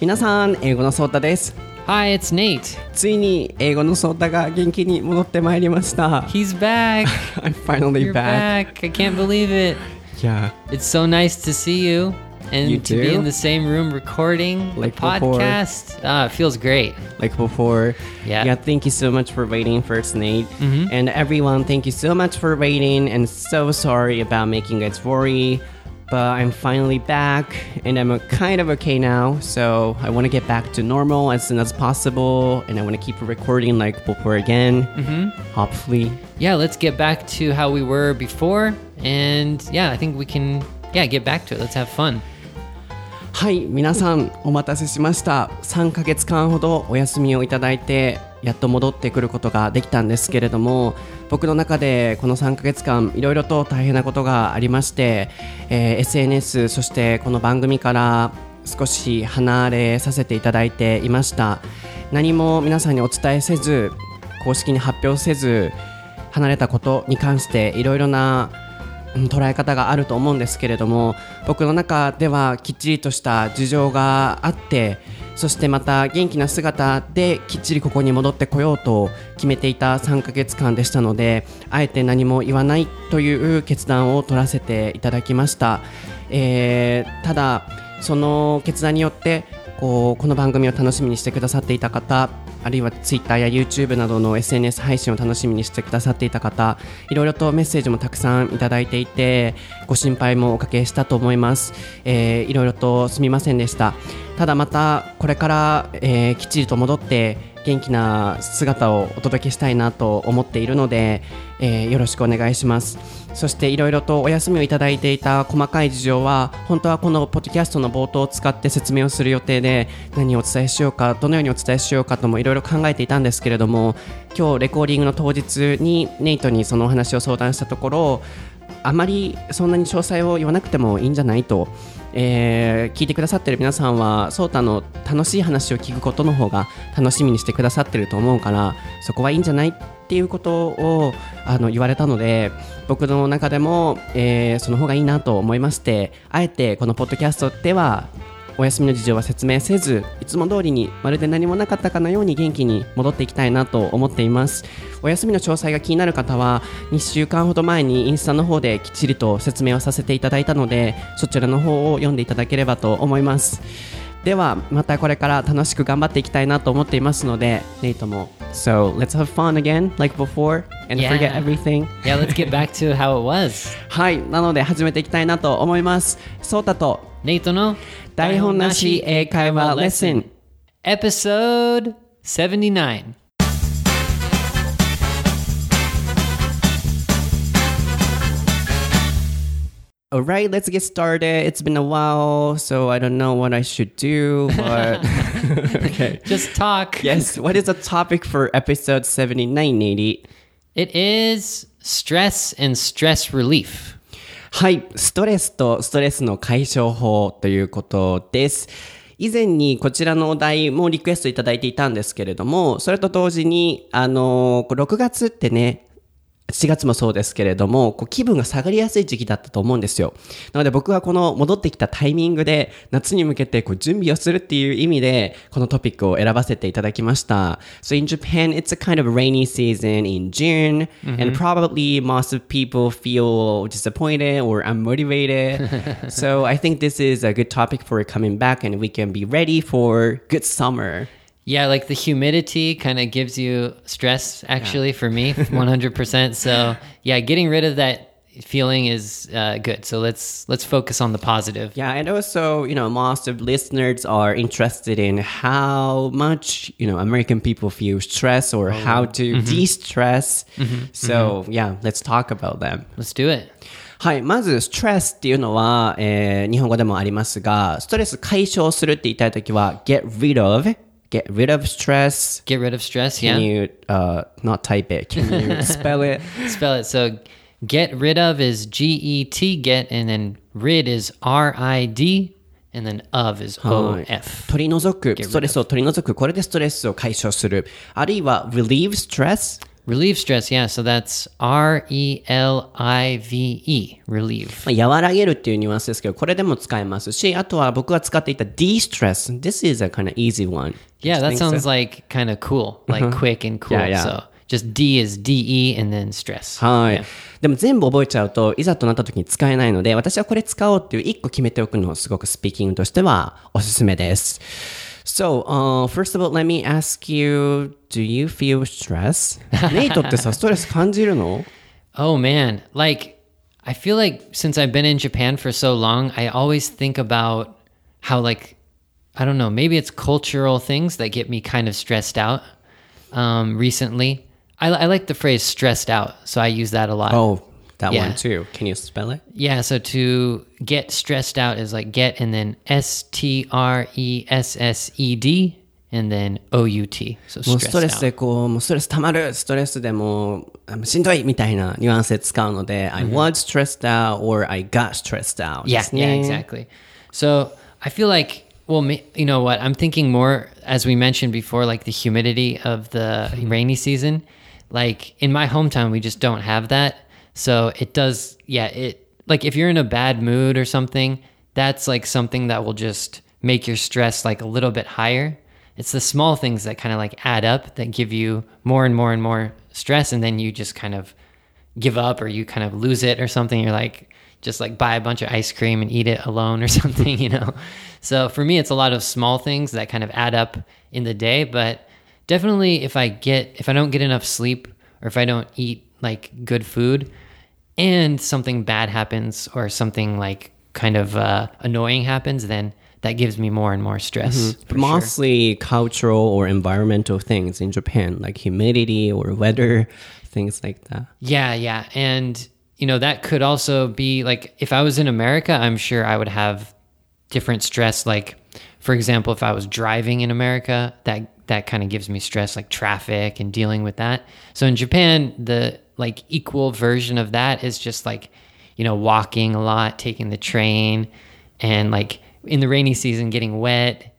皆さん、英語のソータです。 Hi, it's Nate. ついに英語のソータが元気に戻ってまいりました。 He's back. I'm finally You're back. back. I can't believe it. Yeah. It's so nice to see you and You to be too? in the same room recording Like the before. podcast. Ah, it feels great. Like before. Yeah. Yeah, thank you so much for waiting first, Nate. And everyone, thank you so much for waiting and so sorry about making you guys worry. But I'm finally back and I'm kind of okay now. So I want to get back to normal as soon as possible. And I want to keep recording like before again. Mm-hmm. Hopefully. Yeah, let's get back to how we were before. And yeah, I think we can yeah, get back to it. Let's have fun. はい皆さんお待たせしました。3ヶ月間ほどお休みをいただいてやっと戻ってくることができたんですけれども僕の中でこの3ヶ月間いろいろと大変なことがありまして、えー SNS そしてこの番組から少し離れさせていただいていました。何も皆さんにお伝えせず公式に発表せず離れたことに関していろいろな捉え方があると思うんですけれども僕の中ではきっちりとした事情があってそしてまた元気な姿できっちりここに戻ってこようと決めていた3ヶ月間でしたのであえて何も言わないという決断を取らせていただきました、えーただその決断によってこうこの番組を楽しみにしてくださっていた方あるいは Twitter や YouTube などの SNS 配信を楽しみにしてくださっていた方いろいろとメッセージもたくさんいただいていてご心配もおかけしたと思います、えーいろいろとすみませんでした。ただまたこれから、えーきっちりと戻って元気な姿をお届けしたいなと思っているので、えーよろしくお願いします。そしていろいろとお休みをいただいていた細かい事情は本当はこのポッドキャストの冒頭を使って説明をする予定で何をお伝えしようかどのようにお伝えしようかともいろいろ考えていたんですけれども今日レコーディングの当日にネイトにそのお話を相談したところあまりそんなに詳細を言わなくてもいいんじゃないと、えー聞いてくださってる皆さんはソータの楽しい話を聞くことの方が楽しみにしてくださってると思うからそこはいいんじゃない？ってていうことをあの言われたので僕の中でも、えーその方がいいなと思いましてあえてこのポッドキャストではお休みの事情は説明せずいつも通りにまるで何もなかったかのように元気に戻っていきたいなと思っています。お休みの詳細が気になる方は2週間ほど前にインスタの方できっちりと説明をさせていただいたのでそちらの方を読んでいただければと思います。ではまたこれから楽しく頑張っていきたいなと思っていますのでネイトも So let's have fun again like before and Yeah. forget everything Yeah, let's get back to how it was. はいなので始めていきたいなと思いますソータと Nate no 台本なし英会話レッスン Episode 79. All right, let's get started. It's been a while, so I don't know what I should do, but okay. Just talk. Yes, what is the topic for episode 79, 80? It is stress and stress relief. はい、ストレスとストレスの解消法ということです。以前にこちらのお題もリクエストいただいていたんですけれども、それと同時に、あのー、6月ってね、4月もそうですけれども、こう気分が下がりやすい時期だったと思うんですよ。なので僕はこの戻ってきたタイミングで夏に向けてこう準備をするっていう意味でこのトピックを選ばせていただきました。So in Japan, it's a kind of rainy season in June and probably most of people feel disappointed or unmotivated. so I think this is a good topic for coming back and we can be ready for good summer. Yeah, like the humidity kind of gives you stress actually for me 100%. So, yeah, getting rid of that feeling is uh, good. So let's let's focus on the positive. Yeah, and also, you know, most of listeners are interested in how much, you know, American people feel stress or how to de-stress. So, yeah, let's talk about them. Let's do it. はい。まず、ストレスっていうのは、えー日本語でもありますが、ストレス解消するって言いたいときは、get rid of, get rid of stress. Get rid of stress, Can yeah. you, uh, not type it? Can you spell it? Spell it. So get rid of is G E T get and then rid is R I D and then of is O はい F. 取り除く、ストレスを取り除く、これでストレスを解消する。あるいは relieve stress。 Relieve stress, yeah. So that's R E L I V E, relieve. まあ和らげるっていうニュアンスですけど、これでも使えますし、あとは僕が使っていた de-stress. This is a kind of easy one. Yeah, that sounds so? like kind of cool, like quick and cool. Yeah, yeah. So just D is D E and then stress. はい。Yeah. でも全部覚えちゃうと、いざとなった時に使えないので、私はこれ使おうっていう一個決めておくのをすごくスピーキングとしてはおすすめです。So, uh, first of all, let me ask you, do you feel stress? ネイトってさ、ストレス感じるの Oh man, like I feel like since I've been in Japan for so long, I always think about how like I don't know, maybe it's cultural things that get me kind of stressed out. Um, recently, I, I like the phrase "stressed out," so I use that a lot. Oh, that Yeah. one too. Can you spell it? Yeah, so to get stressed out is like get and then S T R E S S E D and then O U T. So もうス stressed トレス out. でこう、もうストレス溜まる、ストレスでもうあもうしんどいみたいなニュアンスで使うので、I was stressed out or I got stressed out. Yeah, ですね yeah, exactly. So I feel like, well, ma- you know what? I'm thinking more, as we mentioned before, like the humidity of the rainy season. Like in my hometown, we just don't have that. So it does, yeah, it, like if you're in a bad mood or something, that's like something that will just make your stress like a little bit higher. It's the small things that kind of like add up that give you more and more and more stress. And then you just kind of give up or you kind of lose it or something. You're like, just like buy a bunch of ice cream and eat it alone or something, you know? So for me, it's a lot of small things that kind of add up in the day. But definitely, if I get, if I don't get enough sleep or if I don't eat like good food and something bad happens or something like kind of uh, annoying happens, then that gives me more and more stress. sure. Mostly cultural or environmental things in Japan, like humidity or weather, things like that. Yeah, yeah. And, you know, that could also be like if I was in America, I'm sure I would have different stress. Like, for example, if I was driving in America, that that kind of gives me stress, like traffic and dealing with that. So in Japan, the like equal version of that is just like, you know, walking a lot, taking the train, and like in the rainy season, getting wet.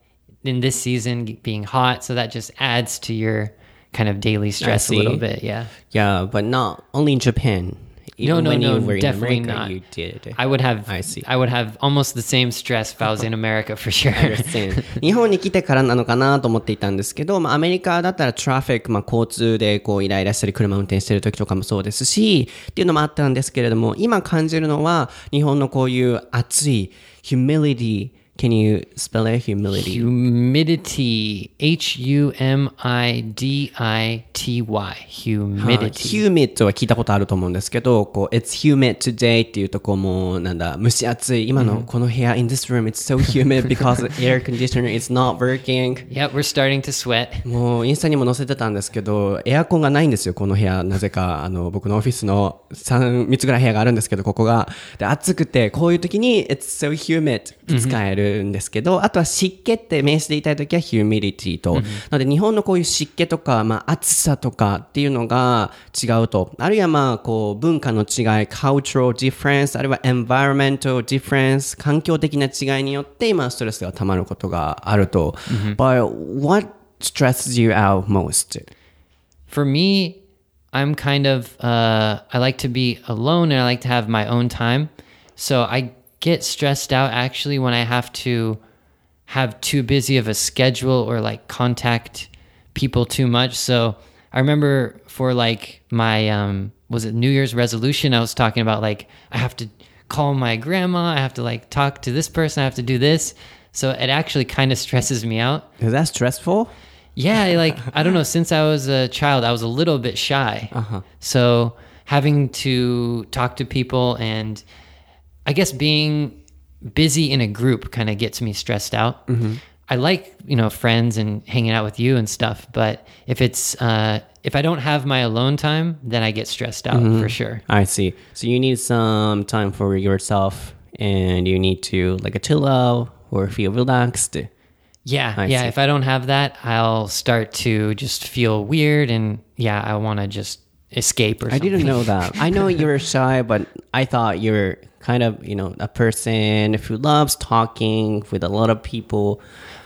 In this season, being hot, so that just adds to your kind of daily stress a little bit. Yeah. Yeah, but not only in Japan. No, Even no, when no, you were definitely in America, not. you did. I would have I see. would have almost the same stress if I was in America for sure. 日本に来てからなのかなと思っていたんですけど、まあ、アメリカだったらトラフィック、まあ、交通でこうイライラしたり車運転してる時とかもそうですし、っていうのもあったんですけれども、今感じるのは日本のこういう暑い humility。Can you spell it? Humility. Humidity, H U M I D I T Y, humidity. humid は聞いたことあると思うんですけど、こう、it's humid today っていうとこうもう、なんだ、蒸し暑い。今のこの部屋、in this room, it's so humid because the air conditioner is not working. yeah, we're starting to sweat. もうインスタにも載せてたんですけど、エアコンがないんですよ、この部屋。なぜか、あの、僕のオフィスの3、3つぐらい部屋があるんですけど、ここが。で、暑くて、こういう時に、it's so humid って使えるんですけど、あとは湿気って名詞で言いたい時は humidity と。なので、日本のこういう湿気とか、まあ、暑さとかっていうのが違うと。あるいはまあ、こう、文化の違い、cultural difference、あるいは environmental difference、環境的な違いによって、今、ストレスが溜まることがあると。But what stresses you out most? For me, I'm kind of uh, I like to be alone and I like to have my own time. So I get stressed out actually when I have to have too busy of a schedule or like contact people too much. So I remember for like my um was it New Year's resolution I was talking about like I have to call my grandma, I have to like talk to this person, I have to do this. So it actually kind of stresses me out. Is that stressful? Yeah, like I don't know. Since I was a child, I was a little bit shy. So having to talk to people and I guess being busy in a group kind of gets me stressed out. I like you know friends and hanging out with you and stuff, but if it's uh, if I don't have my alone time, then I get stressed out for sure. I see. So you need some time for yourself and you need to like a chill out or feel relaxed. Yeah, I yeah. see. If I don't have that, I'll start to just feel weird, and yeah, I want to just escape or something. I didn't know that. I know you're shy, but I thought you're kind of, you know, a person who loves talking with a lot of people.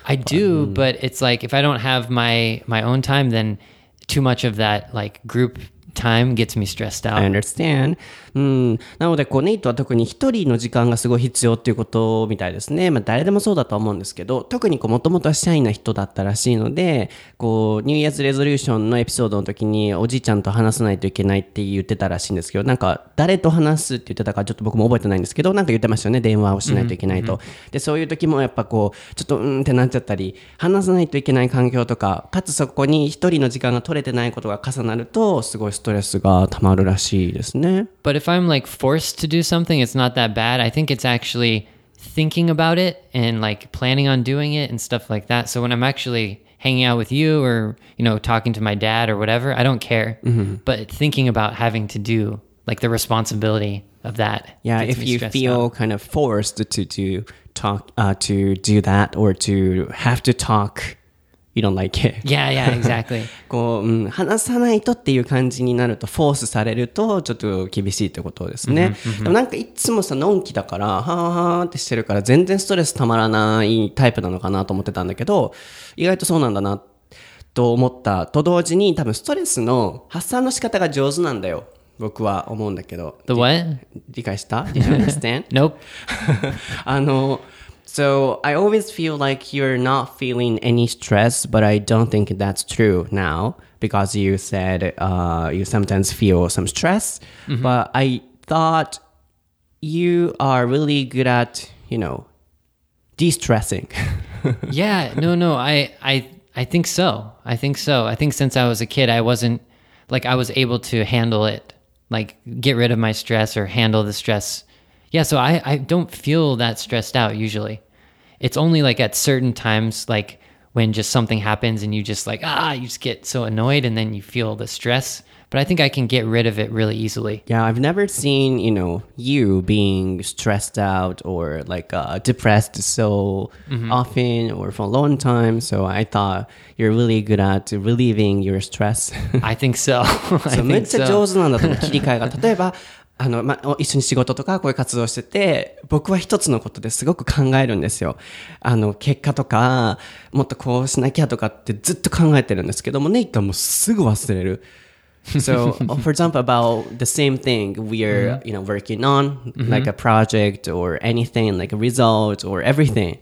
I do, um, but it's like if I don't have my my own time, then too much of that like group time gets me stressed I out. understand. うん。なので、こう、ネイトは特に一人の時間がすごい必要っていうことみたいですね。まあ、誰でもそうだと思うんですけど、特にこう、もともとはシャイな人だったらしいので、こう、ニューイヤーズレゾリューションのエピソードの時に、おじいちゃんと話さないといけないって言ってたらしいんですけど、なんか、誰と話すって言ってたか、ちょっと僕も覚えてないんですけど、なんか言ってましたよね。電話をしないといけないと。で、そういう時もやっぱこう、ちょっと、うんってなっちゃったり、話さないといけない環境とか、かつそこに一人の時間が取れてないことが重なると、すごいスト レスが溜まるらしいですね。 But if I'm like forced to do something, it's not that bad. I think it's actually thinking about it and like planning on doing it and stuff like that. So when I'm actually hanging out with you or, you know, talking to my dad or whatever, I don't care. But thinking about having to do like the responsibility of that. Yeah, gets if me you stressed feel out. kind of forced to to talk uh, to do that or to have to talk, you don't like it. Yeah, yeah, exactly. こう、うん、話さないとっていう感じになると、フォースされると、ちょっと厳しいってことですね。でもなんかいつもさ、のんきだから、はーはーってしてるから、全然ストレスたまらないタイプなのかなと思ってたんだけど、意外とそうなんだな、と思ったと同時に、多分ストレスの発散の仕方が上手なんだよ。僕は思うんだけど。the what? 理解した？Did you understand? Nope. あの、So I always feel like you're not feeling any stress, but I don't think that's true now because you said uh, you sometimes feel some stress. But I thought you are really good at, you know, de-stressing. yeah no no i i i think so. I think so. I think since i was a kid i wasn't like i was able to handle it like get rid of my stress or handle the stress. Yeah so i i don't feel that stressed out usually it's only like at certain times like when just something happens and you just like ah you just get so annoyed and then you feel the stress but i think i can get rid of it really easily Yeah, I've never seen, you know, you being stressed out or like uh, depressed so often or for a long time. So I thought you're really good at relieving your stress. i think so i そうめっ think ちゃ so 上手なんだと思う、切り替えが。例えば、 あの、ま、一緒に仕事とかこういう活動してて、僕は一つのことですごく考えるんですよ。あの、結果とか、もっとこうしなきゃとかってずっと考えてるんですけども、ネイトはもうすぐ忘れる。so, for example, about the same thing we are, you know, working on, like a project or anything, like a result or everything.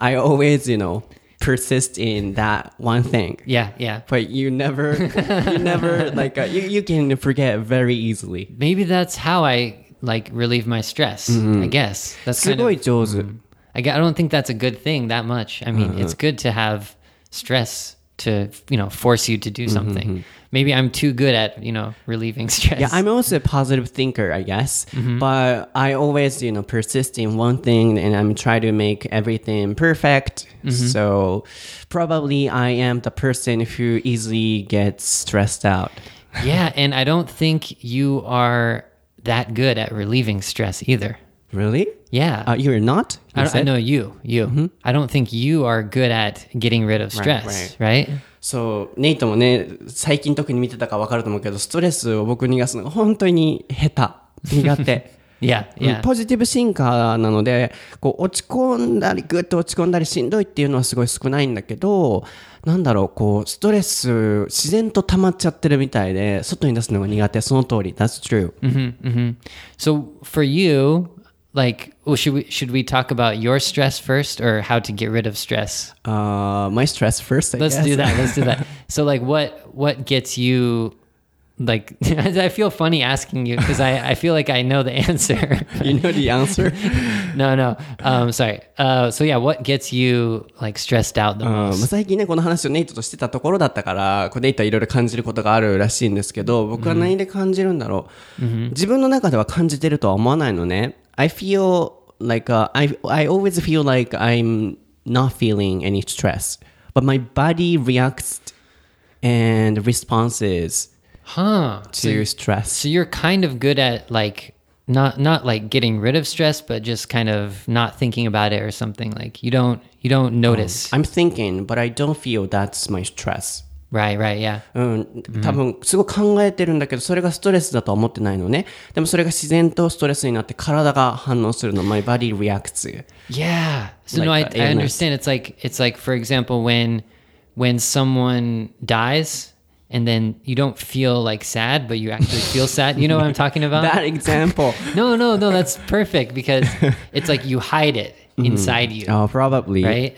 I always, you know, persist in that one thing. Yeah, yeah. But you never, you never like uh, you you can forget very easily. Maybe that's how I like relieve my stress. Mm-hmm. I guess that's kind of, mm, I, I don't think that's a good thing that much. I mean, it's uh-huh. good to have stress to you know force you to do mm-hmm, something. Mm-hmm. Maybe I'm too good at you know relieving stress. Yeah, I'm also a positive thinker, I guess. Mm-hmm. But I always, you know, persist in one thing and I'm trying to make everything perfect. So probably I am the person who easily gets stressed out. yeah, and I don't think you are that good at relieving stress either. Really? Yeah. Uh, you're not? You I, I know you. You. I don't think you are good at getting rid of stress, right? そう、ネイトもね、最近特に見てたから分かると思うけど、ストレスを僕逃がすのが本当に下手。苦手。Yeah, うん yeah. ポジティブシンカーなので、こう落ち込んだり、ぐっと落ち込んだりしんどいっていうのはすごい少ないんだけど、なんだろう、こう、ストレス、自然と溜まっちゃってるみたいで、外に出すのが苦手。その通り。That's true. So for you, like, well, should we should we talk about your stress first, or how to get rid of stress? Uh, my stress first, I Let's guess. do that. Let's do that. So, like, what what gets you? Like, I feel funny asking you because I, I feel like I know the answer. you know the answer? no, no. Um, sorry. Uh, so yeah, what gets you like stressed out the うんまあ most? 最近ね、この話をネイトとしてたところだったから、こうネイトはいろいろ感じることがあるらしいんですけど、僕は何で感じるんだろう。自分の中では感じてるとは思わないのね。I feel like, uh, I, I always feel like I'm not feeling any stress, but my body reacts and responses Huh. to stress. So you're kind of good at like not not like getting rid of stress, but just kind of not thinking about it or something. Like you don't you don't notice. I'm thinking, but I don't feel that's my stress. right, right, yeah. うん、多分すごい考えてるんだけど、それがストレスだとは思ってないのね。でもそれが自然とストレスになって体が反応するの。My body reacts. Yeah. So no, I, Like, uh, I illness. understand. It's like it's like for example when when someone dies and then you don't feel like sad, but you actually feel sad. You know what I'm talking about? That example. no, no, no, that's perfect because it's like you hide it mm-hmm. inside you, oh, probably. right?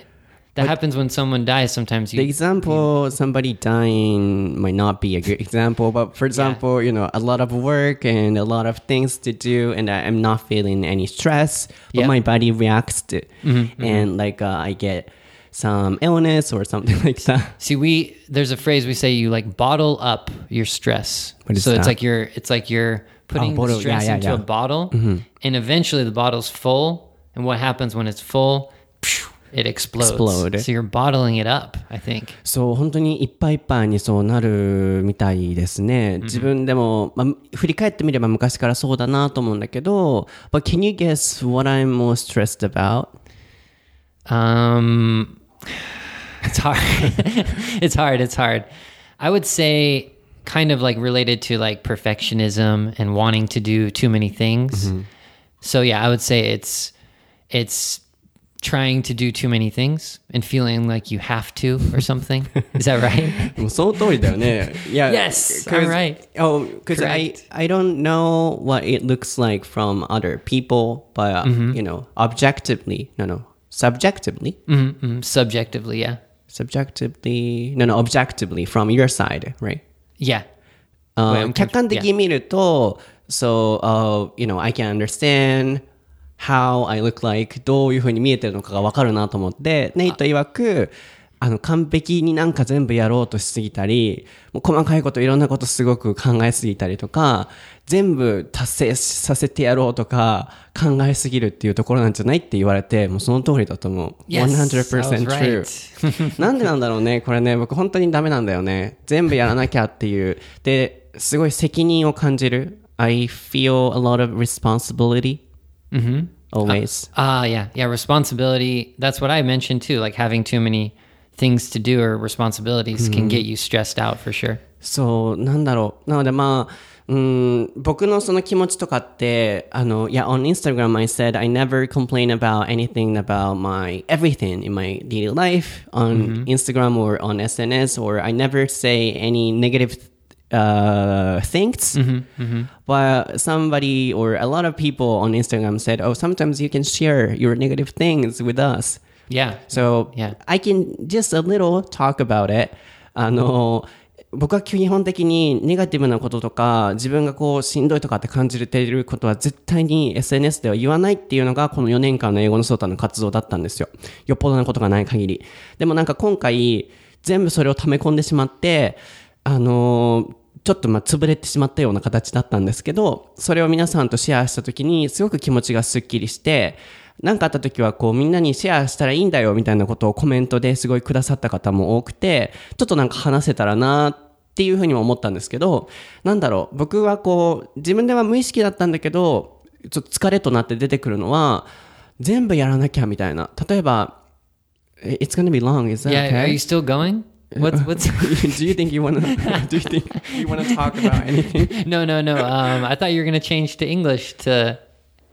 That happens when someone dies. Sometimes The you, example, somebody dying might not be a good example, but for example, you know, a lot of work and a lot of things to do, and I- I'm not feeling any stress, but Yeah. my body reacts to, mm-hmm, and mm-hmm. like uh, I get some illness or something like that. see, we there's a phrase we say you like bottle up your stress. What is so it's that? like you're it's like you're putting bottle, the stress yeah, yeah, into yeah. a bottle, and eventually the bottle's full. And what happens when it's full? Phew, It explodes. Explode. So you're bottling it up. I think. そう、本当にいっぱいいっぱいにそうなるみたいですね。自分でも、まあ、振り返ってみれば昔からそうだなと思うんだけど、But can you guess what I'm most stressed about? Um, it's hard. it's hard. It's hard. I would say kind of like related to like perfectionism and wanting to do too many things. So yeah, I would say it's it's trying to do too many things and feeling like you have to or something. Is that right? もうその通りだよね。Yeah. Yes, 'cause- I'm right. Oh, because I, Correct. I don't know what it looks like from other people, but, uh, Mm-hmm. you know, objectively, no, no, subjectively, mm mm Subjectively, yeah. subjectively, no, no, objectively from your side, right? Yeah. あ Wait, I'm 客観的に見ると、so, uh, you know, I can understand how I look like どういうふうに見えてるのかがわかるなと思って、ネイト曰く、 あの、完璧になんか全部やろうとしすぎたり、もう細かいこといろんなことすごく考えすぎたりとか、全部達成させてやろうとか考えすぎるっていうところなんじゃないって言われて、もうその通りだと思う。Yes, 100% I true. なんでなんだろうね、これね、僕本当にダメなんだよね。全部やらなきゃっていう。で、すごい責任を感じる。I feel a lot of responsibility. Always. Ah, yeah, yeah. Responsibility. That's what I mentioned too. Like having too many things to do or responsibilities can get you stressed out for sure. そう、なんだろう。なのでまあ、うん、僕のその気持ちとかって、あの、いや、on Instagram I said I never complain about anything about my everything in my daily life on Instagram or on SNS or I never say any negative uh, things. But somebody or a lot of people on Instagram said, oh, sometimes you can share your negative things with us. Yeah. So Yeah. I can just a little talk about it. あの、僕は基本的にネガティブなこととか、自分がこうしんどいとかって感じていることは絶対に SNS では言わないっていうのがこの4年間の英語のソータの活動だったんですよ。よっぽどなことがない限り。でもなんか今回、全部それを溜め込んでしまって、あのちょっとまあ潰れてしまったような形だったんですけど、それを皆さんとシェアした時にすごく気持ちがスッキリして、何かあった時はこうみんなにシェアしたらいいんだよみたいなことをコメントですごいくださった方も多くて、ちょっとなんか話せたらなっていうふうにも思ったんですけど、なんだろう、僕はこう自分では無意識だったんだけど、ちょっと疲れとなって出てくるのは、全部やらなきゃみたいな。例えば、It's gonna be long, is that Yeah. okay? Are you still going? What's what's? do you think you wanna do you think you wanna talk about anything? no, no, no. Um, I thought you were gonna change to English to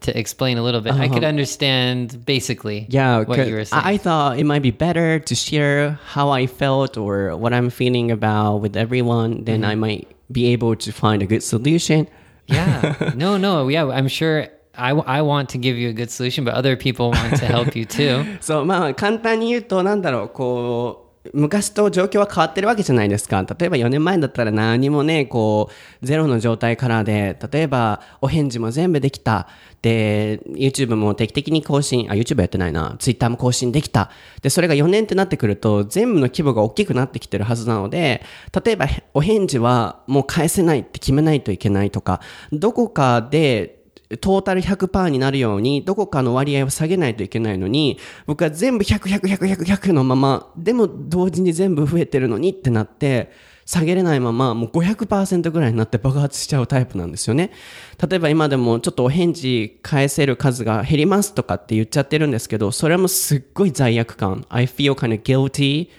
to explain a little bit. I could understand basically. Yeah, what 'cause you were saying. I I thought it might be better to share how I felt or what I'm feeling about with everyone. Then I might be able to find a good solution. yeah. No, no. Yeah. I'm sure. I, I want to give you a good solution, but other people want to help you too. そう、まあ、簡単に言うと、なんだろう、こう、 う、昔と状況は変わってるわけじゃないですか。例えば4年前だったら何もね、こう、ゼロの状態からで、例えばお返事も全部できた。で、YouTube も定期的に更新、あ、YouTube やってないな。Twitter も更新できた。で、それが4年ってなってくると、全部の規模が大きくなってきてるはずなので、例えばお返事はもう返せないって決めないといけないとか、どこかで、トータル100%になるように、どこかの割合を下げないといけないのに、僕は全部100、100、100、100、100のまま、でも同時に全部増えてるのにってなって、下げれないまま、もう500%ぐらいになって爆発しちゃうタイプなんですよね。例えば今でもちょっとお返事返せる数が減りますとかって言っちゃってるんですけど、それもすっごい罪悪感。I feel kind of guilty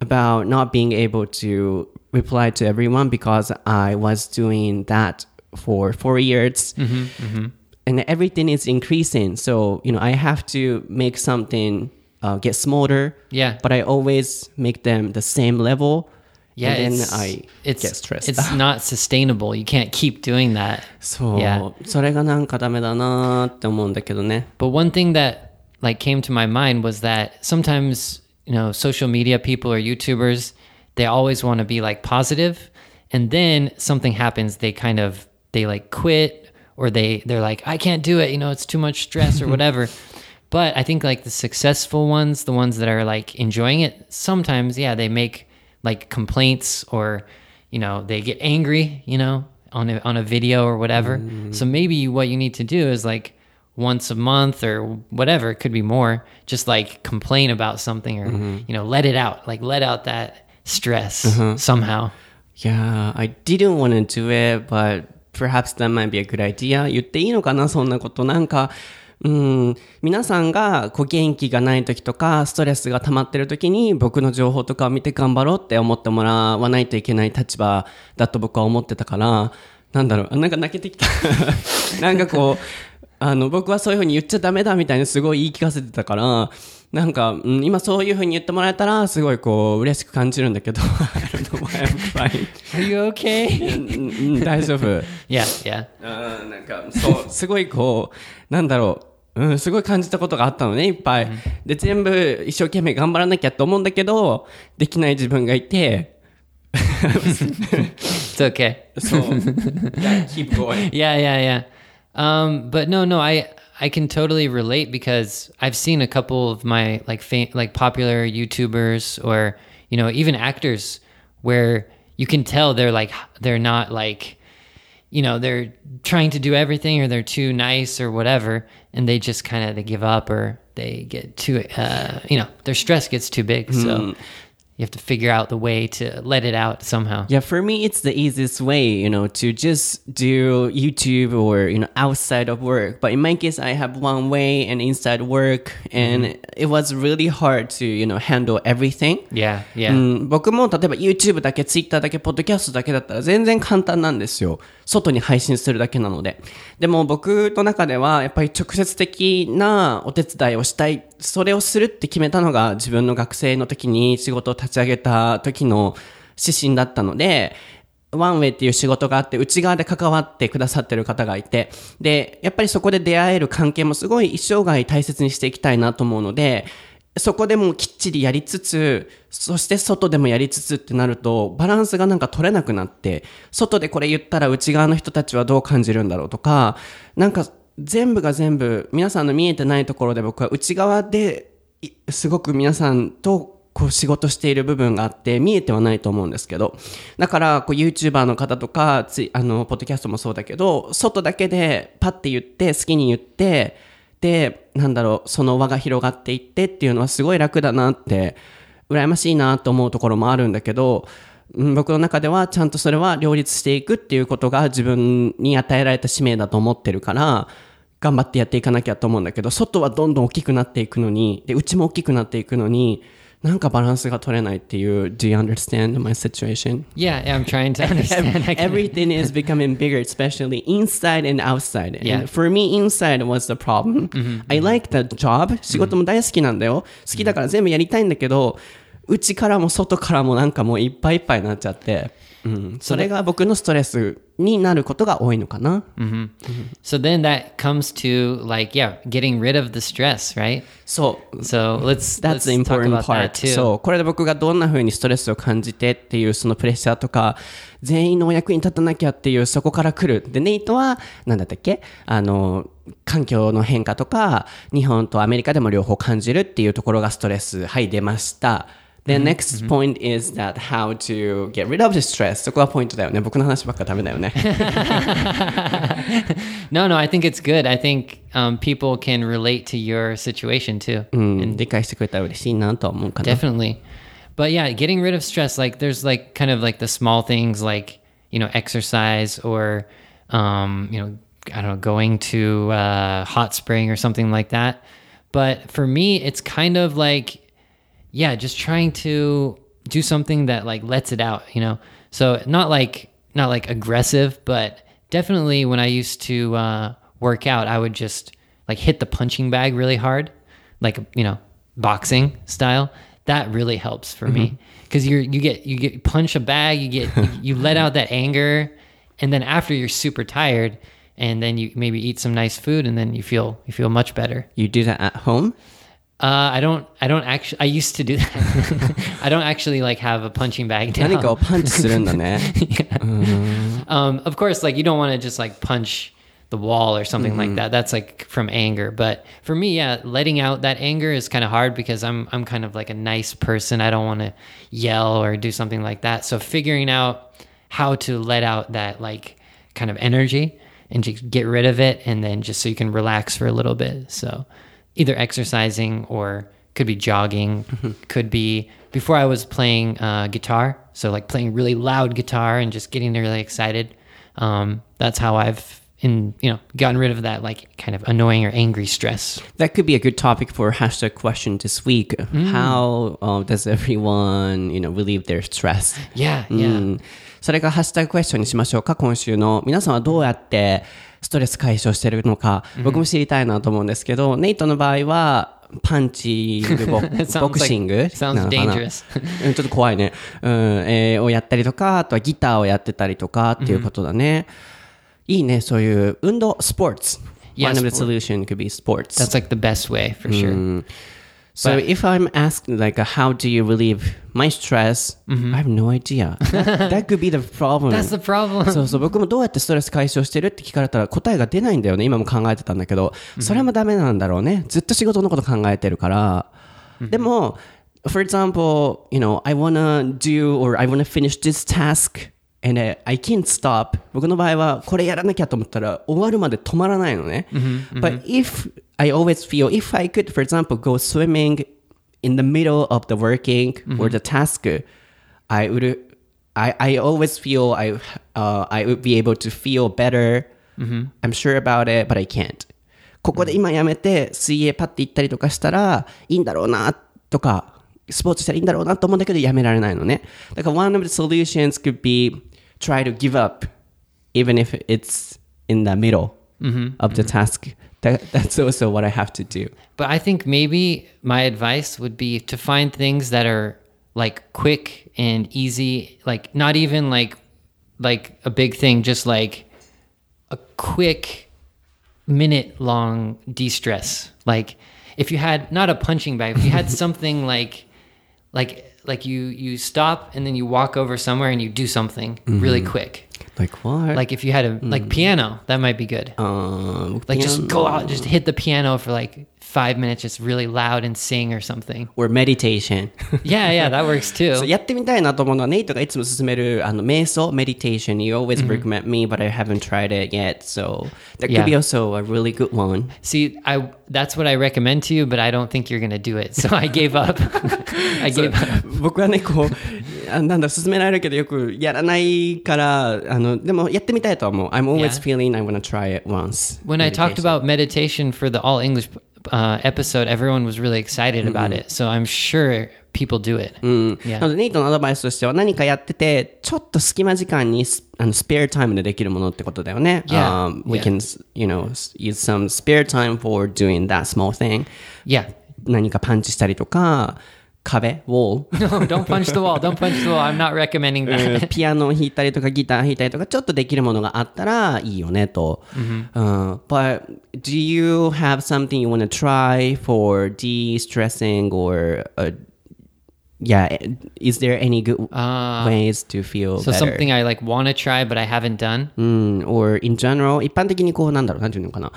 about not being able to reply to everyone because I was doing that for four years. And everything is increasing. So, you know, I have to make something uh, get smaller. Yeah. But I always make them the same level. Yeah, and it's, then I it's, get stressed. it's not sustainable. You can't keep doing that. そう、 Yeah. それがなんかダメだなーって思うんだけどね。 But one thing that like came to my mind was that sometimes, you know, social media people or YouTubers, they always want to be like positive and then something happens, they kind of they like quit or they they're like I can't do it, you know, it's too much stress or whatever. But I think like the successful ones, the ones that are like enjoying it, sometimes yeah, they make like complaints or you know, they get angry, you know, on a, on a video or whatever. Mm. So maybe what you need to do is like once a month or whatever, it could be more, just like complain about something or mm-hmm. you know, let it out, like let out that stress mm-hmm. somehow. Yeah, I didn't want to do it, but perhaps that might be a good idea. 言っていいのかなそんなこと。なんか、うん、皆さんがこう元気がない時とか、ストレスが溜まってる時に僕の情報とかを見て頑張ろうって思ってもらわないといけない立場だと僕は思ってたから、なんだろう、なんか泣けてきた。なんかこう、あの、僕はそういうふうに言っちゃダメだみたいにすごい言い聞かせてたから、なんか、うん今そういうふうに言ってもらえたら、すごいこう、嬉しく感じるんだけど. Are you okay? 大丈夫。yeah, yeah. うんなんか、そう、すごいこう、なんだろう、うん、すごい感じたことがあったのね、いっぱい。で、全部一生懸命頑張らなきゃと思うんだけど、できない自分がいて、It's okay. そう。yeah, keep going. Yeah, yeah, yeah. Um, but no, no, I I can totally relate because I've seen a couple of my like fam- like popular YouTubers or you know even actors where you can tell they're like they're not like you know they're trying to do everything or they're too nice or whatever and they just kind of they give up or they get too uh, you know their stress gets too big. So you have to figure out the way to let it out somehow Yeah, for me, it's the easiest way, you know, to just do YouTube or, you know, outside of work. But in my case, I have one way and inside work, and it was really hard to, you know, handle everything. yeah yeah うん、僕も例えば YouTube だけ Twitter だけ Podcast だけだったら全然簡単なんですよ外に配信するだけなのででも僕の中ではやっぱり直接的なお手伝いをしたい それをするって決めたのが自分の学生の時に仕事を立ち上げた時の指針だったのでワンウェイっていう仕事があって、内側で関わってくださってる方がいて、で、やっぱりそこで出会える関係もすごい一生涯大切にしていきたいなと思うので、そこでもきっちりやりつつ、そして外でもやりつつってなると、バランスがなんか取れなくなって、外でこれ言ったら内側の人たちはどう感じるんだろうとか、なんか全部が全部、皆さんの見えてないところで僕は内側で、すごく皆さんとこう仕事している部分があって見えてはないと思うんですけどだからこう YouTuber の方とかつあのポッドキャストもそうだけど外だけでパッて言って好きに言ってでなんだろうその輪が広がっていってっていうのはすごい楽だなって羨ましいなと思うところもあるんだけど僕の中ではちゃんとそれは両立していくっていうことが自分に与えられた使命だと思ってるから頑張ってやっていかなきゃと思うんだけど外はどんどん大きくなっていくのにで内も大きくなっていくのになんかバランスが取れないっていう Do you understand my situation? Yeah, I'm trying to understand. Everything is becoming bigger, especially inside and outside. Yeah. And for me, inside was the problem. I like the job. 仕事も大好きなんだよ。好きだから全部やりたいんだけど、内からも外からもなんかもういっぱいいっぱいになっちゃって、うん、それが僕のストレスになることが多いのかな。So then that comes to like, yeah, getting rid of the stress, right? そう。So let's That's let's the important that part. too. そう。これで僕がどんな風にストレスを感じてっていうそのプレッシャーとか、全員のお役に立たなきゃっていうそこから来る。で、ネイトは、なんだったっけ？あの、環境の変化とか、日本とアメリカでも両方感じるっていうところがストレス。はい、出ました。The next point is that how to get rid of the stress. そこがポイントだよね。僕の話ばっかダメだよね。 no, no, I think it's good. I think um, people can relate to your situation too. うん、理解してくれたら嬉しいなとは思うかな。 Definitely. But yeah, getting rid of stress, like there's like kind of like the small things like, you know, exercise or, um, you know, I don't know, going to uh, hot spring or something like that. But for me, it's kind of like, yeah, just trying to do something that like lets it out, you know? So not like, not like aggressive, but definitely when I used to uh, work out, I would just like hit the punching bag really hard, like, you know, boxing style. that really helps for me because you're you get you get punch a bag, you get you, you let out that anger, and then after you're super tired, and then you maybe eat some nice food, and then you feel you feel much better. You do that at home? Uh, I don't. I don't actually. I used to do that. I don't actually like have a punching bag down. 何かをパンチするんだね。 um, of course, like you don't want to just like punch the wall or something like that. That's like from anger. But for me, yeah, letting out that anger is kind of hard because I'm I'm kind of like a nice person. I don't want to yell or do something like that. So figuring out how to let out that like kind of energy and just get rid of it, and then just so you can relax for a little bit. So either exercising or could be jogging, could be before I was playing uh, guitar. So like playing really loud guitar and just getting really excited. Um, that's how I've in you know gotten rid of that like kind of annoying or angry stress. That could be a good topic for hashtag question this week. Mm. How uh, does everyone, you know, relieve their stress? Yeah, yeah. うんそれがハッシュタグクエスチョンにしましょうか今週の皆さんはどうやって ストレス解消してるのか、僕も知りたいなと思うんですけどネイトの場合はパンチングボ ボクシング？ちょっと怖いね、うんえーをやったりとかあとはギターをやってたりとかっていうことだね、いいねそういう運動スポーツ。One of the solution could be sports That's like the best way for sure. So But- if I'm asked like uh, how do you relieve my stress, I have no idea. That, that could be the problem. That's the problem. そうそう僕もどうやってストレス解消してるって聞かれたら答えが出ないんだよね今も考えてたんだけどそれもダメなんだろうねずっと仕事のこと考えてるからでも for example you know I wanna do or I wanna finish this task and uh, I can't stop 僕の場合はこれやらなきゃと思ったら終わるまで止まらないのね but if I always feel if I could for example go swimming in the middle of the working or the task I would I, I always feel I uh, I would be able to feel better. I'm sure about it, but I can't. ここで今やめて水泳パッて行ったりとかしたらいいんだろうなとかスポーツしたらいいんだろうなと思うんだけどやめられないのね。だから one of the solutions could be try to give up even if it's in the middle mm-hmm. of the mm-hmm. task. That, that's also what I have to do. But I think maybe my advice would be to find things that are like quick and easy, like not even like like a big thing, just like a quick minute long de-stress. Like if you had not a punching bag, if you had something like like like you you stop and then you walk over somewhere and you do something really quick. Like what? Like if you had a like piano, that might be good. um, Like just go out, just hit the piano for like five minutes, just really loud and sing or something. or meditation. Yeah, yeah, that works too. そうやってみたいなと思うのはネイトがいつも勧めるあの瞑想 meditation you always recommend me but I haven't tried it yet so that could Yeah. be also a really good one See, I that's what I recommend to you, but I don't think you're gonna do it. So I gave up. I gave up. 僕はねこうあなんだ勧められるけどよくやらないからあのでもやってみたいとは思う I'm always Yeah. feeling I want to try it once When I talked Meditation. about meditation for the all English uh, episode, everyone was really excited about it. So I'm sure people do it. な Yeah. のでネイトのアドバイスとしては何かやっててちょっと隙間時間にスあのスペアタイムでできるものってことだよね。 Yeah. Um, we Yeah. can you know use some spare time for doing that small thing Yeah. 何かパンチしたりとか 壁 wall No, don't punch the wall. Don't punch the wall. I'm not recommending うん that. ピアノを弾いたりとかギター弾いたりとかちょっとできるものがあったらいいよねと。うん But do you have something you want to try for de-stressing or uh, yeah, is there any good ways to feel So better? something I like want to try, but I haven't done. うん、or in general 一般的にこうなんだろうなんていうのかな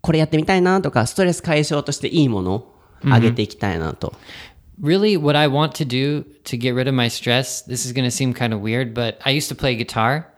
これやってみたいなとかストレス解消としていいものを上げていきたいなと。really what I want to do to get rid of my stress, this is going to seem kind of weird, but I used to play guitar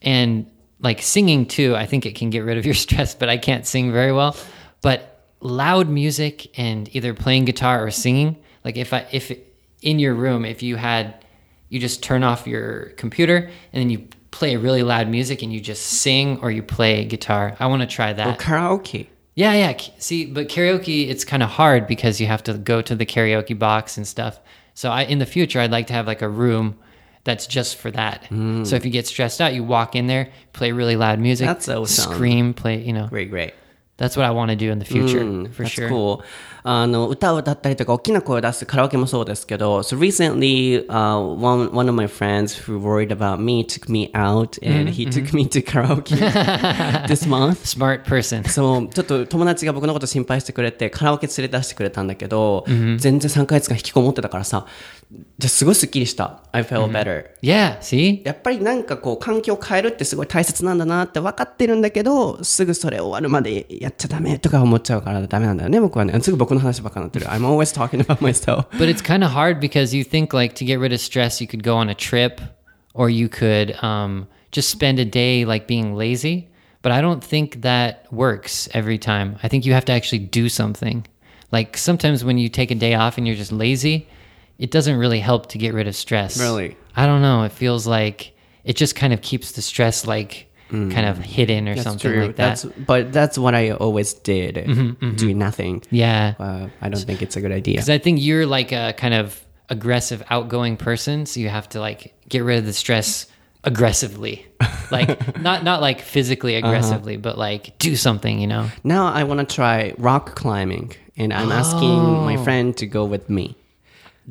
and like singing too. I think it can get rid of your stress, but I can't sing very well. But loud music and either playing guitar or singing, like if I if in your room if you had you just turn off your computer and then you play really loud music and you just sing or you play guitar. I want to try that. Karaoke. Yeah, yeah. See, but karaoke, it's kind of hard because you have to go to the karaoke box and stuff. So I, in the future, I'd like to have like a room that's just for that. Mm. So if you get stressed out, you walk in there, play really loud music, That's awesome. scream, play. You know, Great, great. That's what I want to do in the future for That's sure. cool. あの歌を歌ったりとか大きな声を出すカラオケもそうですけど So recently、uh, one, one of my friends who worried about me took me out and he took me to karaoke this month Smart person. そうちょっと友達が僕のこと心配してくれてカラオケ連れ出してくれたんだけど、全然3ヶ月間引きこもってたからさすごいスッキリした I felt better、 Yeah, see? やっぱりなんかこう環境を変えるってすごい大切なんだなって分かってるんだけどすぐそれ終わるまでやっちゃダメとか思っちゃうからダメなんだよね僕はねすぐ僕の話ばっかになってる I'm always talking about myself But it's kind of hard because you think like to get rid of stress, you could go on a trip or you could um, just spend a day like being lazy. But I don't think that works every time. I think you have to actually do something. Like sometimes when you take a day off and you're just lazy, it doesn't really help to get rid of stress. Really? I don't know. It feels like it just kind of keeps the stress like mm. kind of hidden or That's something true like that. that's but that's what I always did mm-hmm, mm-hmm. doing nothing yeah. uh, I don't think it's a good idea Because I think you're like a kind of aggressive, outgoing person, so you have to like get rid of the stress aggressively, like not not like physically uh-huh. aggressively, but like do something, you know. Now I want to try rock climbing and I'm asking my oh. friend to go with me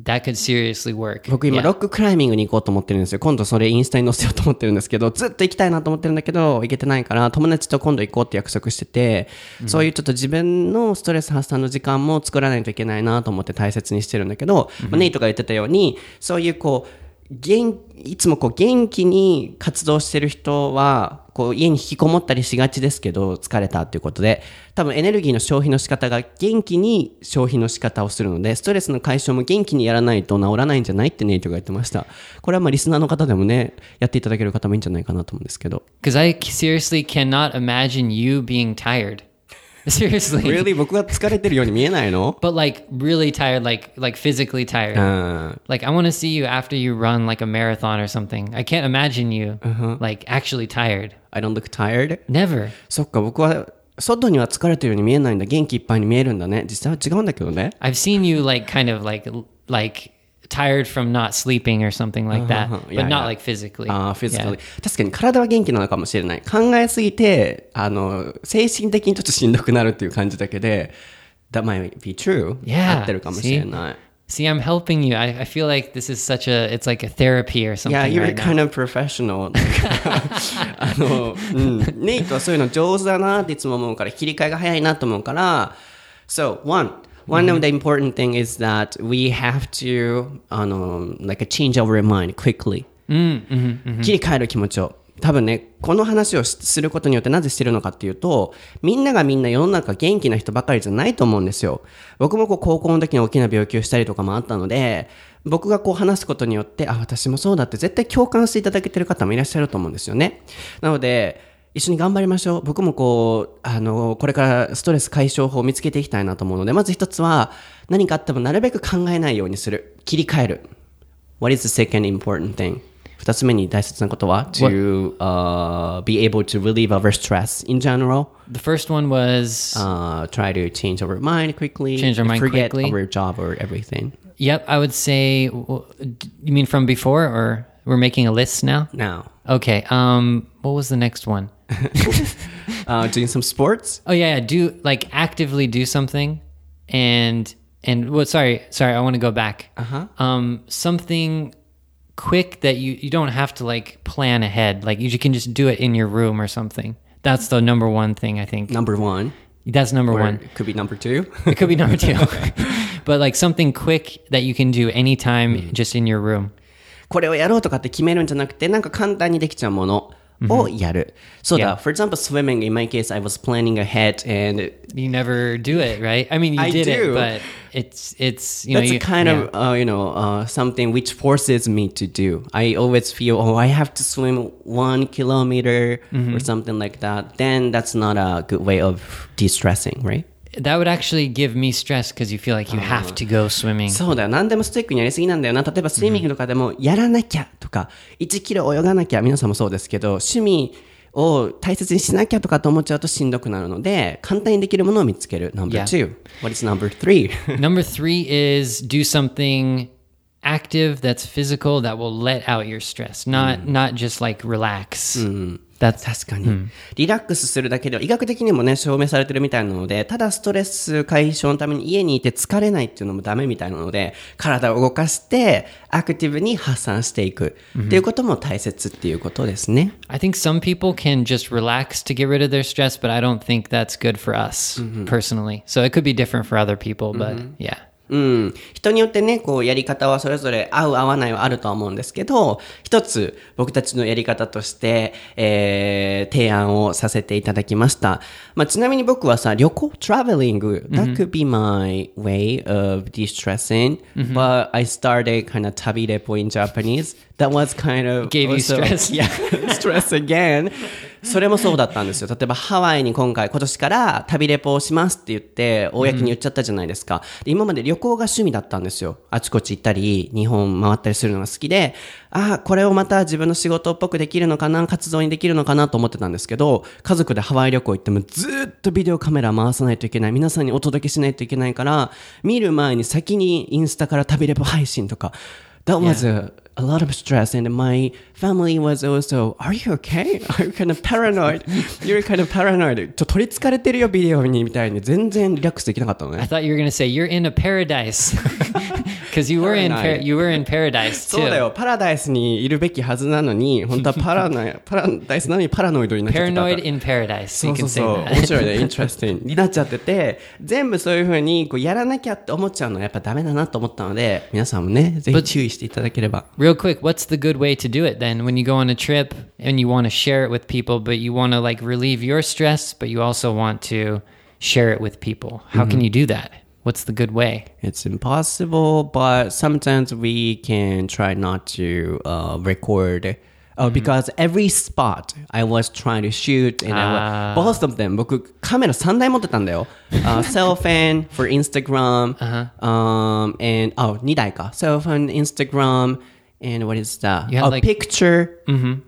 That could seriously work. 僕今.ロッククライミングに行こうと思ってるんですよ今度それインスタに載せようと思ってるんですけどずっと行きたいなと思ってるんだけど行けてないから友達と今度行こうって約束してて、そういうちょっと自分のストレス発散の時間も作らないといけないなと思って大切にしてるんだけど、まあネイトが言ってたようにそういうこう元いつもこう元気に活動してる人はこう家に引きこもったりしがちですけど疲れたっていうことで多分エネルギーの消費の仕方が元気に消費の仕方をするのでストレスの解消も元気にやらないと治らないんじゃないってネイトが言ってましたこれはまあリスナーの方でもねやっていただける方もいいんじゃないかなと思うんですけど Because I seriously cannot imagine you being tired. Seriously. Really 僕が疲れてるように見えないの But like really tired, like like physically tired. うん Like I want to see you after you run like a marathon or something. I can't imagine you like actually tired. I don't look tired Never. そっか僕は外には疲れてるように見えないんだ元気いっぱいに見えるんだね実際は違うんだけどね I've seen you like kind of like like tired from not sleeping or something like that, Uh-huh. but Yeah, not yeah. like physically. ああ、フィジカ Yeah. ル。確かに体は元気なのかもしれない。考えすぎて、あの、精神的にちょっとしんどくなるっていう感じだけで、that might be true. Yeah, 合ってるかもしれない。 See, I'm helping you. I, I feel like this is such a it's like a therapy or something. Yeah, you're right now. kind of professional. あの、うん、ネイトはそういうの上手だなっていつも思うから、切り替えが早いなと思うから、So, one, one of the important thing is that we have to, あの、like a change our mind quickly. 切り替える気持ちを。多分ね、この話をしすることによってなぜしてるのかっていうと、みんながみんな世の中元気な人ばかりじゃないと思うんですよ。僕もこう高校の時に大きな病気をしたりとかもあったので、僕がこう話すことによって、あ、私もそうだって絶対共感していただけてる方もいらっしゃると思うんですよね。なので、一緒に頑張りましょう。僕もこう、あの、これからストレス解消法を見つけていきたいなと思うので、まず一つは、何かあってもなるべく考えないようにする。切り替える。What is the second important thing? 二つ目に大切なことは to、uh, be able to relieve our stress in general. The first one was Uh, try to change our mind quickly. Change our mind forget quickly. our job or everything. Yep, I would say you mean from before or we're making a list now? Now, Okay. Um what was the next one? uh, doing some sports. Oh yeah, yeah, do like actively do something and and well sorry, sorry, I want to go back. Uh-huh. Um something quick that you you don't have to like plan ahead. Like you can just do it in your room or something. That's the number one thing I think. Number one. That's number Or one. it could be number two. It could be number two. but like something quick that you can do anytime just in your room. これをやろうとかって決めるんじゃなくて、なんか簡単にできちゃうものをやる。そうだ、 Yeah. for example, swimming, in my case, I was planning ahead and You never do it, right? I mean, you I did do. it, but it's it's you know that's you, kind yeah. of, uh, you know, uh, something which forces me to do. I always feel, oh, I have to swim one kilometer Mm-hmm. or something like that. Then that's not a good way of de-stressing, right? That would actually give me stress because you feel like you have to go swimming. そうだよ。何でもストイックにやりすぎなんだよな。例えばスイミングとかでも、やらなきゃとか、1キロ泳がなきゃ、皆さんもそうですけど、趣味を大切にしなきゃとかと思っちゃうとしんどくなるので、簡単にできるものを見つける。Number two. What is number three? Number three is do something active that's physical that will let out your stress, not not just like relax. 確かに、リラックスするだけでは医学的にもね証明されてるみたいなのでただストレス解消のために家にいて疲れないっていうのもダメみたいなので体を動かしてアクティブに発散していくっていうことも大切っていうことですね。I think some people can just relax to get rid of their stress, but I don't think that's good for us personally. So it could be different for other people, but yeah. うん。人によってね、こう、やり方はそれぞれ合う合わないはあるとは思うんですけど、一つ僕たちのやり方として、えー、提案をさせていただきました。まあ、ちなみに僕はさ、旅行、traveling, that could be my way of de-stressing, but I started kind of 旅レポ in Japanese. That was kind of Gave you stress. Yeah, stress again. それもそうだったんですよ。例えばハワイに今回、今年から旅レポをしますって言って、公に言っちゃったじゃないですか。で今まで旅行が趣味だったんですよ。あちこち行ったり、日本回ったりするのが好きで、ああ、これをまた自分の仕事っぽくできるのかな、活動にできるのかなと思ってたんですけど、家族でハワイ旅行行ってもずーっとビデオカメラ回さないといけない。皆さんにお届けしないといけないから、見る前に先にインスタから旅レポ配信とか、That was a, a lot of stress, and my family was also, Are you okay? Are you kind of paranoid? You're kind of paranoid. ちょっと取りつかれてるよ、ビデオにみたいに全然リラックスできなかったの I ね。thought you were going to say you're in a paradise. Because you were in you were in paradise そうだ too. よ、パラダイスにいるべきはずなのに、本当はパラノイパラダイスなのにパラノイドになっちゃってた。Paranoid in paradise. そうそうそう.面白いね、interesting になっちゃってて、全部そういう風にこうやらなきゃって思っちゃうのはやっぱダメだなと思ったので、皆さんもね、ぜひ注意していただければ。Real quick, what's the good way to do it then when you go on a trip and you want to share it with people, but you want to like relieve your stress, but you also want to share it with people? How can you do that? What's the good way? It's impossible, but sometimes we can try not to uh, record. Oh, because every spot I was trying to shoot, and I was, both of them, 僕カメラ3台持ってたんだよ。Uh, cell phone for Instagram, um, and oh 2台か。cell phone, Instagram, and what is that? You had oh, like- picture, kind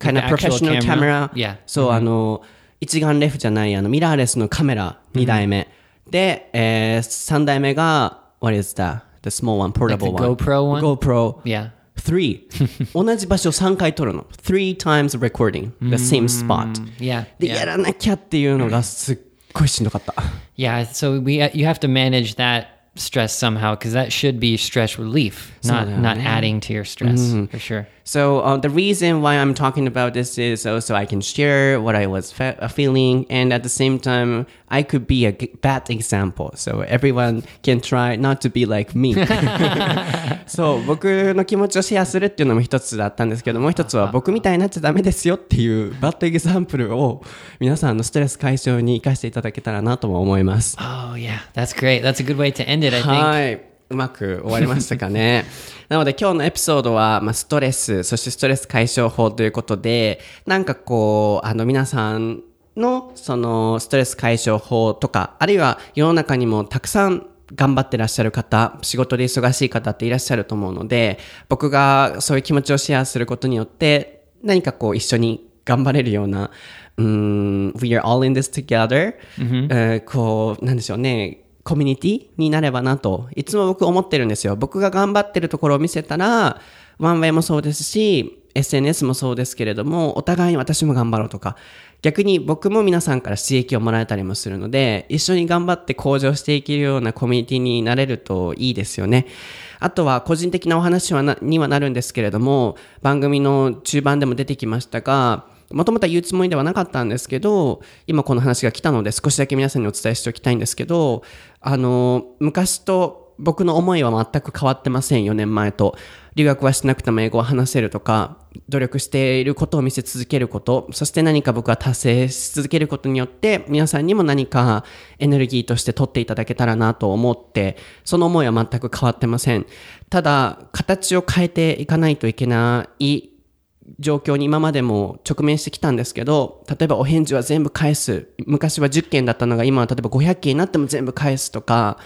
Like of the actual professional camera. camera? Yeah. そう、あの、一眼レフじゃない、あの、ミラーレスのカメラ2台目。で、えー、3台目が、what is that? The small one, portable the one. GoPro one? GoPro. Yeah. Three. 同じ場所を3回撮るの。Three times recording. The same spot. Yeah. で、 yeah. やらなきゃっていうのがすっごいしんどかった。 Yeah, so we you have to manage that stress somehow because that should be stress relief, not not adding to your stress for sure. So uh, the reason why I'm talking about this is also I can share what I was fe- uh, feeling, and at the same time, I could be a g- bad example. So everyone can try not to be like me. そう僕の気持ちをシェアするっていうのも一つだったんですけどもう一つは僕みたいになっちゃダメですよっていうバッドエグザンプルを皆さんのストレス解消に生かしていただけたらなとも思います。 Oh yeah, that's great. That's a good way to end it. I think. はい。 うまく終わりましたかね。なので今日のエピソードは、まあ、ストレス、そしてストレス解消法ということで、なんかこう、あの皆さんのそのストレス解消法とか、あるいは世の中にもたくさん頑張ってらっしゃる方、仕事で忙しい方っていらっしゃると思うので、僕がそういう気持ちをシェアすることによって、何かこう一緒に頑張れるような、うーん、we are all in this together、えーこう、なんでしょうね、コミュニティになればなと、いつも僕思ってるんですよ。僕が頑張ってるところを見せたら、ワンウェイもそうですし、SNS もそうですけれども、お互いに私も頑張ろうとか、逆に僕も皆さんから刺激をもらえたりもするので、一緒に頑張って向上していけるようなコミュニティになれるといいですよね。あとは個人的なお話はなにはなるんですけれども、番組の中盤でも出てきましたが、もともと言うつもりではなかったんですけど、今この話が来たので少しだけ皆さんにお伝えしておきたいんですけど、あの、昔と僕の思いは全く変わってません、4年前と。留学はしなくても英語を話せるとか、努力していることを見せ続けること、そして何か僕は達成し続けることによって、皆さんにも何かエネルギーとして取っていただけたらなと思って、その思いは全く変わってません。ただ、形を変えていかないといけない状況に今までも直面してきたんですけど、例えばお返事は全部返す。昔は10件だったのが今は例えば500件になっても全部返すとか、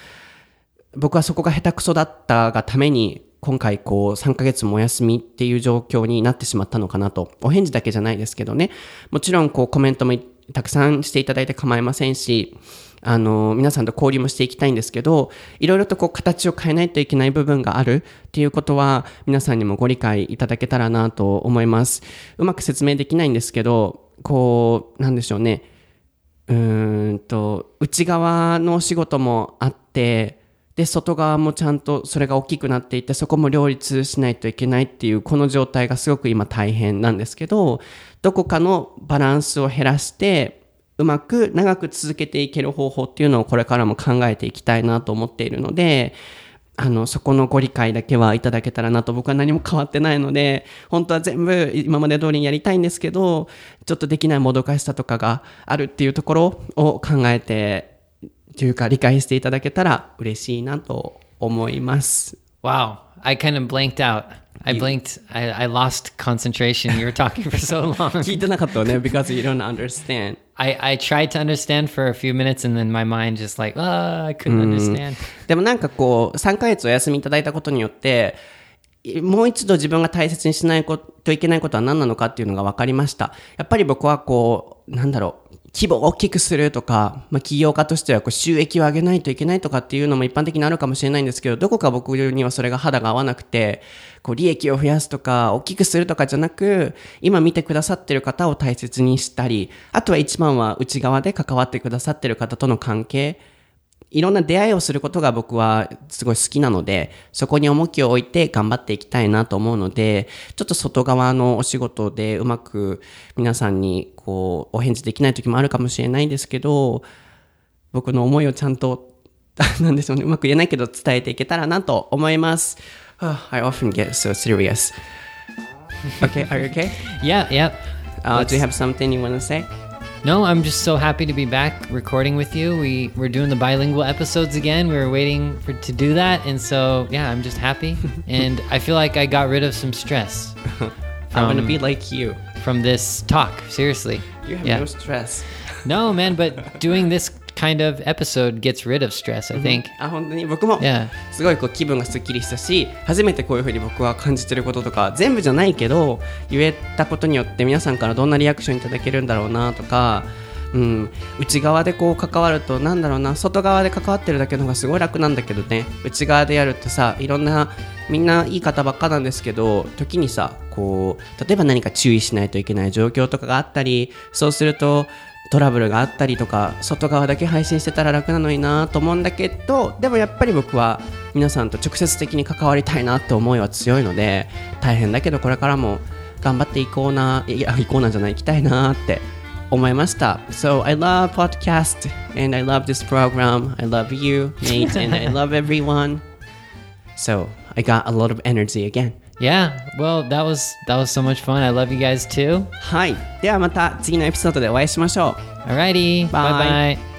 僕はそこが下手くそだったがために、今回こう3ヶ月もお休みっていう状況になってしまったのかなと。お返事だけじゃないですけどね。もちろんこうコメントもたくさんしていただいて構いませんし、あの皆さんと交流もしていきたいんですけどいろいろとこう形を変えないといけない部分があるっていうことは皆さんにもご理解いただけたらなと思います。うまく説明できないんですけどこうなんでしょうね。うーんと内側のお仕事もあってで外側もちゃんとそれが大きくなっていてそこも両立しないといけないっていうこの状態がすごく今大変なんですけどどこかのバランスを減らしてうまく長く続けていける方法っていうのをこれからも考えていきたいなと思っているのであのそこのご理解だけはいただけたらなと僕は何も変わってないので本当は全部今まで通りにやりたいんですけどちょっとできないもどかしさとかがあるっていうところを考えてというか理解していただけたら嬉しいなと思います。Wow. I kind of blanked out. I blinked. I, I lost concentration. You were talking for so long. 聞いてなかったよね because you don't understand. I, I tried to understand for a few minutes and then my mind just like, ah, I couldn't understand. でもなんかこう3ヶ月お休みいただいたことによってもう一度自分が大切にしないといけないことは何なのかっていうのが分かりました。やっぱり僕はこう、なんだろう、規模を大きくするとか、まあ、企業家としてはこう収益を上げないといけないとかっていうのも一般的にあるかもしれないんですけど、どこか僕にはそれが肌が合わなくて、こう利益を増やすとか、大きくするとかじゃなく、今見てくださってる方を大切にしたり、あとは一番は内側で関わってくださってる方との関係、いろんな出会いをすることが僕はすごい好きなので、そこに重きを置いて頑張っていきたいなと思うので、ちょっと外側のお仕事でうまく皆さんにこうお返事できない時もあるかもしれないですけど、僕の思いをちゃんと、なんでしょうね、うまく言えないけど伝えていけたらなと思います。I often get so serious. Okay, are you okay? Yeah, yeah. Uh, do you have something you want to say? No, I'm just so happy to be back recording with you. We we're doing the bilingual episodes again. We were waiting for to do that, and so yeah, I'm just happy, and I feel like I got rid of some stress I want to Um, be like you. from this talk. Seriously, You have yeah. no stress. No, man, but doing this kind of episode gets rid of stress. I think. あ本当に僕も.すごいこう気分がすっきりしたし初めてこういうふうに僕は感じてることとか全部じゃないけど言えたことによって皆さんからどんなリアクションいただけるんだろうなとか、うん、内側でこう関わるとなんだろうな外側で関わってるだけの方がすごい楽なんだけどね内側でやるってさいろんなみんないい方ばっかなんですけど時にさこう例えば何か注意しないといけない状況とかがあったりそうするとトラブルがあったりとか外側だけ配信してたら楽なのになと思うんだけどでもやっぱり僕は皆さんと直接的に関わりたいなって思いは強いので大変だけどこれからも頑張っていこうないや行こうなんじゃない行きたいなって思いました。So I love podcast and I love this program. I love you Nate and I love everyone. So I got a lot of energy again. Yeah. Well, that was that was so much fun. I love you guys too. はいではまた次のエピソードでお会いしましょう Alrighty. Bye. Bye bye.